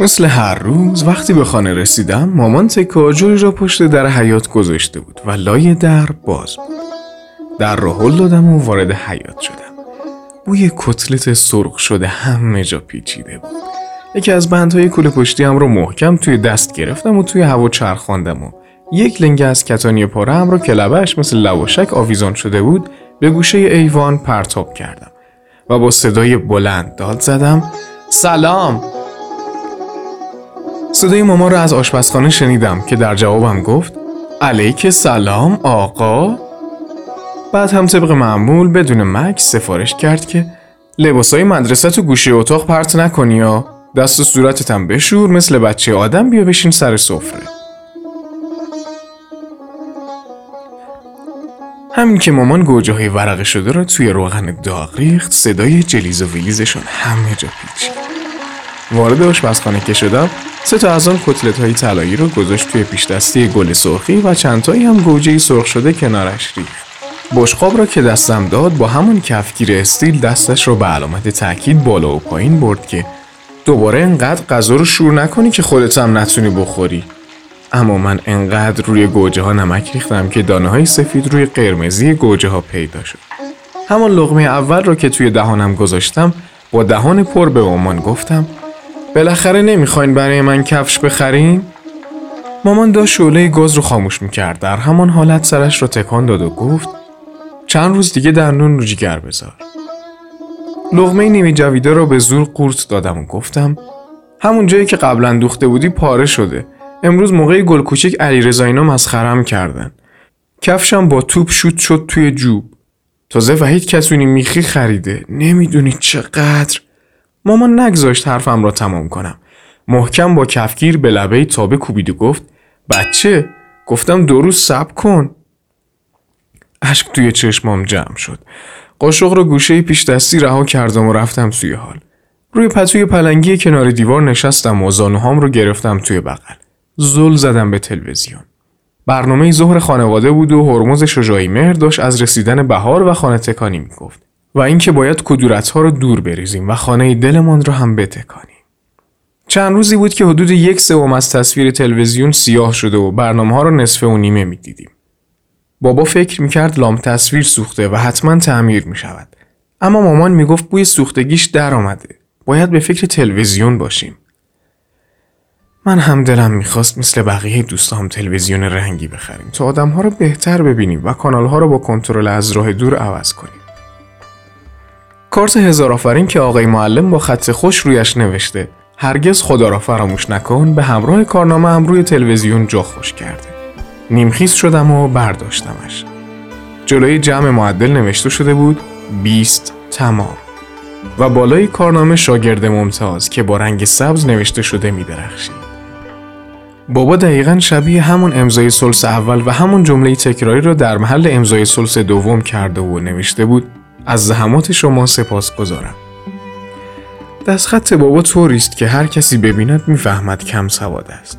مثل هر روز وقتی به خانه رسیدم مامان تکه آجوری را پشت در حیات گذاشته بود و لای در باز بود. در را هل دادم و وارد حیات شدم. بوی کتلت سرخ شده همه جا پیچیده بود. یکی از بندهای کوله پشتی هم رو محکم توی دست گرفتم و توی هوا چرخاندم و یک لنگه از کتانی پاره هم رو که لبش مثل لواشک آویزان شده بود به گوشه ایوان پرتاب کردم و با صدای بلند داد زدم سلام! صدای ماما رو از آشپزخانه شنیدم که در جوابم گفت علیک سلام آقا! بعد هم طبق معمول بدون مکس سفارش کرد که لباسای مدرسه تو گوشه اتاق پرت نکنی یا دست و صورتتم بشور مثل بچه آدم بیا بشین سر سفره. همین که مامان گوجه های ورقه شده را توی روغن داغ ریخت صدای جلیز و ویلیزشون همه جا پیچید وارد آشپزخانه که شدم سه تا از آن کتلت های طلایی رو گذاشت توی پیش دستی گل سرخی و چندتایی هم گوجه سرخ شده کنارش ریخت. بشقاب را که دستم داد با همون کفگیر استیل دستش رو به علامت تاکید بالا و پایین برد که دوباره انقدر غذا رو شور نکنی که خودت هم نتونی بخوری. اما من انقدر روی گوجه ها نمک ریختم که دانه های سفید روی قرمزی گوجه ها پیدا شد. همان لغمه اول رو که توی دهانم گذاشتم با دهان پر به مامان گفتم بالاخره نمی‌خواین برای من کفش بخرین؟ مامان داشت شعله گاز رو خاموش می‌کرد در همان حالت سرش رو تکان داد و گفت چند روز دیگه در نون رو جگر بذار. لغمه نیمی جویده رو به زور قورت دادم و گفتم همون جایی که قبلا دوخته بودی پاره شده. امروز موقع گل کوچک علی رضاینا مسخرم کردن. کفشم با توپ شوت شد توی جوب. تازه وحید کسونی میخی خریده. نمی‌دونی چقدر. مامان نگذاشت حرفم را تمام کنم. محکم با کفگیر به لبه تابه کوبید و گفت بچه گفتم دو روز صبر کن. اشک توی چشمام جمع شد. قاشق رو گوشه پیش دستی رها کردم و رفتم توی حال. روی پتوی پلنگی کنار دیوار نشستم و زانوهام رو گرفتم توی بغل. زل زدم به تلویزیون. برنامه ظهر خانواده بود و هرمز شجاعی مهر داشت از رسیدن بهار و خانه تکانی می‌گفت. و اینکه باید کدورت ها رو دور بریزیم و خانه دلمان رو هم بتکانیم. چند روزی بود که حدود یک سوم از تصویر تلویزیون سیاه شده و برنامه ها رو نصف و نیمه می‌دیدیم. بابا فکر می‌کرد لام تصویر سوخته و حتما تعمیر می‌شود. اما مامان می‌گفت بوی سوختگیش در آمده باید به فکر تلویزیون باشیم. من هم دلم می‌خواست مثل بقیه دوستام تلویزیون رنگی بخریم تا آدم ها رو بهتر ببینیم و کانال ها رو با کنترل از راه دور عوض کنیم. کارت هزار آفرین که آقای معلم با خط خوش رویش نوشته هرگز خدا را فراموش نکن به همراه کارنامه هم روی تلویزیون جا خوش کرده. نیمخیز شدم و برداشتمش. جلوی جمع معدل نوشته شده بود 20 تمام و بالای کارنامه شاگرد ممتاز که با رنگ سبز نوشته شده می درخشید. بابا دقیقا شبیه همون امضای سلس اول و همون جمله تکراری را در محل امضای سلس دوم کرده و نوشته بود از زحمات شما سپاس گذارم. دستخط بابا طوری است که هر کسی ببیند می‌فهمد کم سواد است.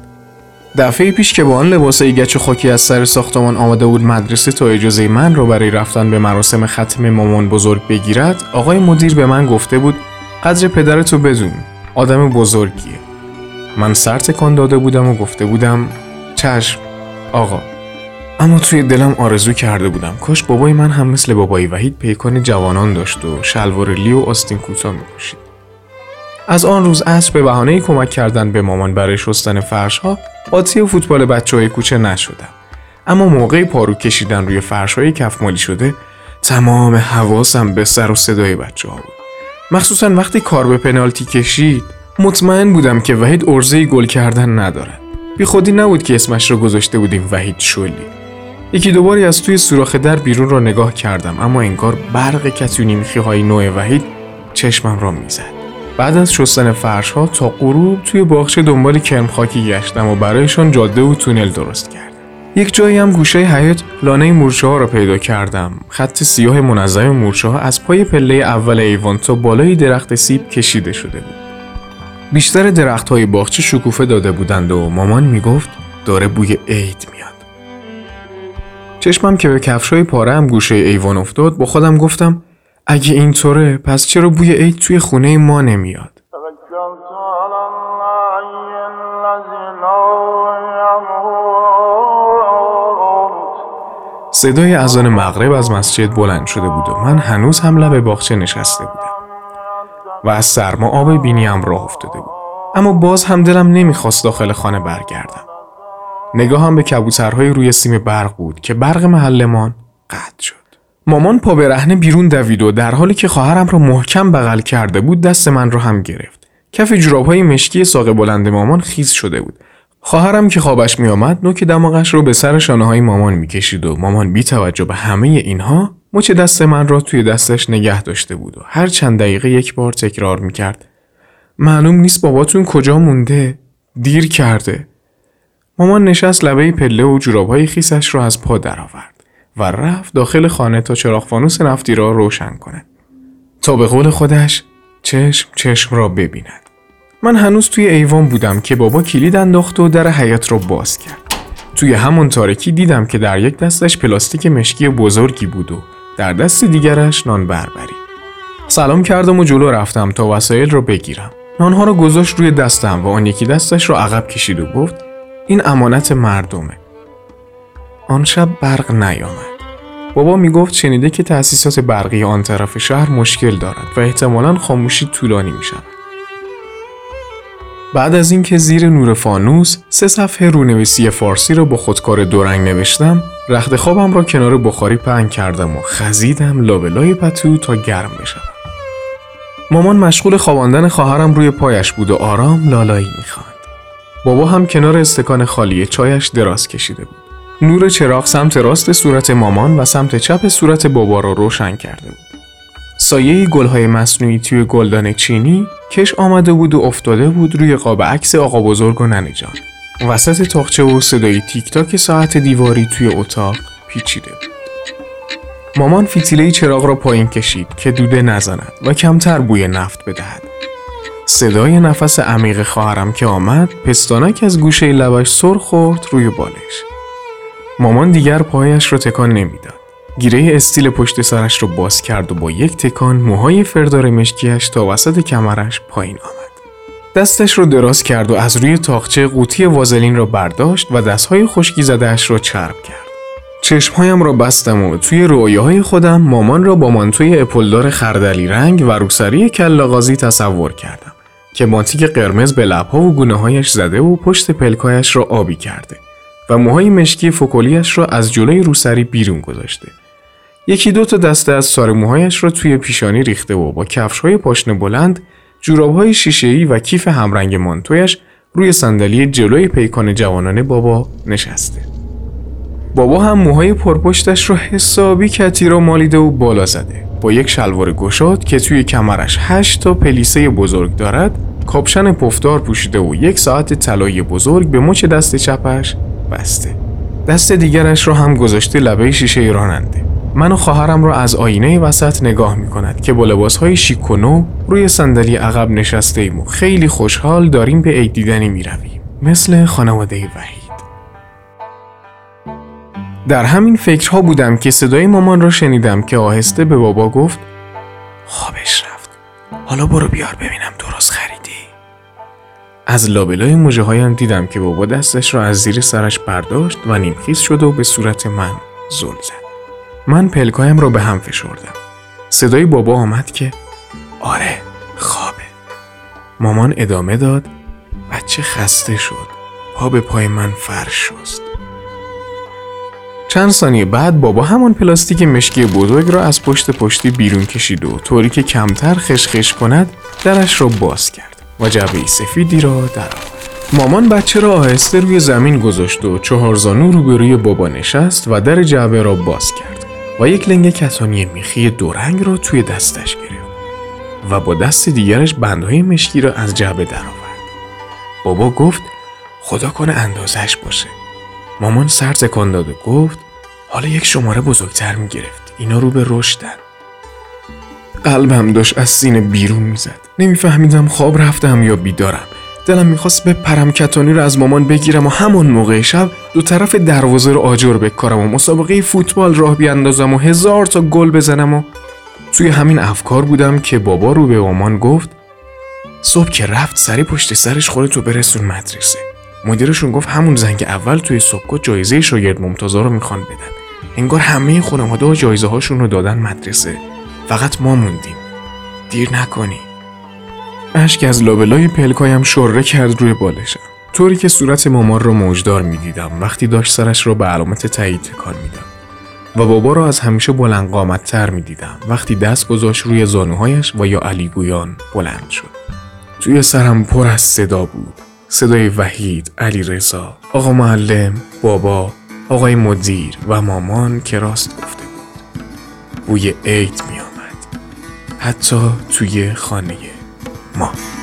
دفعه پیش که با آن لباسه گچ خاکی از سر ساختمان آمده بود مدرسه تا اجازه من را برای رفتن به مراسم ختم مامان بزرگ بگیرد آقای مدیر به من گفته بود قدر پدرتو بدون آدم بزرگیه من سر تکان داده بودم و گفته بودم چشم. آقا اما توی دلم آرزو کرده بودم. کاش بابای من هم مثل بابای وحید پیکان جوانان داشت و شلوار لی و آستین کوتاه میپوشید. از آن روز عصر به بهانه کمک کردن به مامان برای شستن فرش ها قاطی فوتبال بچه های کوچه نشدم. اما موقع پارو کشیدن روی فرش های کف مالی شده تمام حواسم به سر و صدای بچه ها بود. مخصوصا وقتی کار به پنالتی کشید مطمئن بودم که وحید ارزه گل کردن ندارد بی خودی نبود که اسمش رو گذاشته بودیم وحید شلی. یکی دوباری از توی سوراخ در بیرون را نگاه کردم اما انگار برق کتونی میخی های نوع وحید چشمم را می‌زد. بعد از شستن فرش ها تا غروب توی باغچه دنبال کرم خاکی گشتم و برایشان جاده و تونل درست کردم. یک جایی هم گوشه حیات لانه مورچه ها را پیدا کردم. خط سیاه منظم مورچه ها از پای پله اول ایوان تا بالای درخت سیب کشیده شده بود. بیشتر درخت های باغچه شکوفه داده بودند و مامان می‌گفت داره بوی عید میاد. چشمم که به کفشای پاره هم گوشه ایوان افتاد با خودم گفتم اگه اینطوره پس چرا بوی عید توی خونه ما نمیاد؟ صدای اذان مغرب از مسجد بلند شده بود و من هنوز هم لب باغچه نشسته بودم. و از سرما آب بینیم راه افتاده بود. اما باز هم دلم نمی‌خواست داخل خانه برگردم. نگاهم به کبوترهای روی سیم برق بود که برق محلمان قطع شد. مامان پا برهنه بیرون دوید و در حالی که خواهرم را محکم بغل کرده بود دست من را هم گرفت. کف جورابهای مشکی ساق بلند مامان خیز شده بود. خواهرم که خوابش میآمد نوک دماغش رو به سر شانه های مامان می‌کشید و مامان بی توجه به همه اینها مچ دست من را توی دستش نگه داشته بود و هر چند دقیقه یک بار تکرار می‌کرد. معلوم نیست باباتون کجا مونده. دیر کرده. مامان نشست لبه پله و جورابهای خیسش را از پا درآورد و رفت داخل خانه تا چراغ فانوس نفتی را روشن کند. تا به قول خودش چشم چشم را ببیند. من هنوز توی ایوان بودم که بابا کلید انداخت و در حیات رو باز کرد. توی همون تاریکی دیدم که در یک دستش پلاستیک مشکی بزرگی بود و در دست دیگرش نان بربری. سلام کردم و جلو رفتم تا وسایل رو بگیرم. نانها رو گذاشت روی دستم و آن یکی دستش رو عقب کشید و گفت این امانت مردمه. آن شب برق نیامد. بابا می‌گفت شنیده که تأسیسات برقی آن طرف شهر مشکل دارد و احتمالا خاموشی طولانی می شود. بعد از اینکه زیر نور فانوس سه صفحه رونویسی فارسی را با خودکار دورنگ نوشتم رخت خوابم را کنار بخاری پهن کردم و خزیدم لابلای پتو تا گرم بشم. مامان مشغول خواباندن خواهرم روی پایش بود و آرام لالایی می‌خواند. بابا هم کنار استکان خالی چایش دراز کشیده بود. نور چراغ سمت راست صورت مامان و سمت چپ صورت بابا را روشن کرده بود. سایه گلهای مصنوعی توی گلدان چینی کش آمده بود و افتاده بود روی قاب عکس آقا بزرگ و ننه جان. وسط تاخچه و صدای تیک تاک ساعت دیواری توی اتاق پیچیده بود. مامان فیتیله چراغ را پایین کشید که دوده نزند و کمتر بوی نفت بدهد. صدای نفس عمیق خواهرم که آمد پستانک از گوشه لبش سر خورد روی بالش. مامان دیگر پایش را تکان نمی‌داد. گیره استیل پشت سرش رو باز کرد و با یک تکان موهای فردار مشکیش تا وسط کمرش پایین آمد. دستش رو دراز کرد و از روی تاخچه قوطی وازلین را برداشت و دستهای خشکی زدهش را چرب کرد. چشمهایم را بستم و توی رویاهای خودم مامان را با مانتوی اپلدار خردلی رنگ و روسری کلاغازی تصور کردم که ماتیک قرمز به لبها و گونه هایش زده و پشت پلکایش را آبی کرده و موهای مشکی فکولیش را از جلوی روسری بیرون گذاشته یکی دو تا دسته از سار موهایش را توی پیشانی ریخته و با کفش های پاشنه بلند، جوراب های شیشه و کیف همرنگ مانتویش روی صندلی جلوی پیکان جوانانه بابا نشسته. بابا هم موهای پرپشتش رو حسابی کتی را مالیده و بالا زده. با یک شلوار گشاد که توی کمرش هشت تا پلیسه بزرگ دارد، کاپشن پفدار پوشیده و یک ساعت طلایی بزرگ به مچ دست چپش بسته. دست دیگرش را هم گذاشته لبه شیشه راننده. من و خواهرم را از آینه وسط نگاه می کند که با لباس های شیک و نو روی صندلی عقب نشسته ایم و خیلی خوشحال داریم به عید دیدنی می رویم. مثل خانواده وحید. در همین فکرها بودم که صدای مامان را شنیدم که آهسته به بابا گفت خوابش رفت. حالا برو بیار ببینم درست خریدی. از لابلای مجه هایم دیدم که بابا دستش را از زیر سرش برداشت و نیمخیز شد و به صورت من زل زد. من پلکایم رو به هم فشردم. صدای بابا آمد که آره خوابه. مامان ادامه داد بچه خسته شد. پا به پای من فرش شست. چند ثانیه بعد بابا همان پلاستیک مشکی بزرگ را از پشت پشتی بیرون کشید و طوری که کمتر خشخش کند درش را باز کرد و جبه سفیدی را در مامان بچه را آهسته روی زمین گذاشت و چهار زانو روبروی بابا نشست و در جعبه را باز کرد. و یک لنگ کتانی میخی دورنگ را توی دستش گرفت و با دست دیگرش بندهای مشکی را از جعبه درآورد. بابا گفت خدا کنه اندازش باشه. مامان سر تکان داد و گفت حالا یک شماره بزرگتر می‌گرفت. اینا رو به رشدن. قلبم داشت از سینه بیرون می‌زد. نمیفهمیدم خواب رفتم یا بیدارم. دلم می‌خواست به پرم کتانی رو از مامان بگیرم و همون موقع شب دو طرف دروازه رو آجر بکارم و مسابقه فوتبال راه بیاندازم و هزار تا گل بزنم و توی همین افکار بودم که بابا رو به مامان گفت صبح که رفت سری پشت سرش خودتو برسون مدرسه. مدیرشون گفت همون زنگ اول توی صبحگاه جایزه شاگرد ممتازا رو می‌خوان بدن. انگار همه خانواده جایزه هاشون رو دادن مدرسه. فقط ما موندیم. دیر نکنی. اشک از لابلای پلکایم شره کرد روی بالشم طوری که صورت مامان رو موجدار می‌دیدم وقتی داشت سرش را به علامت تایید تکان می‌داد و بابا را از همیشه بلند قامت تر می دیدم وقتی دست گذاشت روی زانوهایش و یا علی گویان بلند شد. توی سرم پر از صدا بود. صدای وحید، علی رضا، آقا معلم، بابا، آقای مدیر و مامان که راست گفته بود. بوی عید می آمد. حتی توی خانه ما.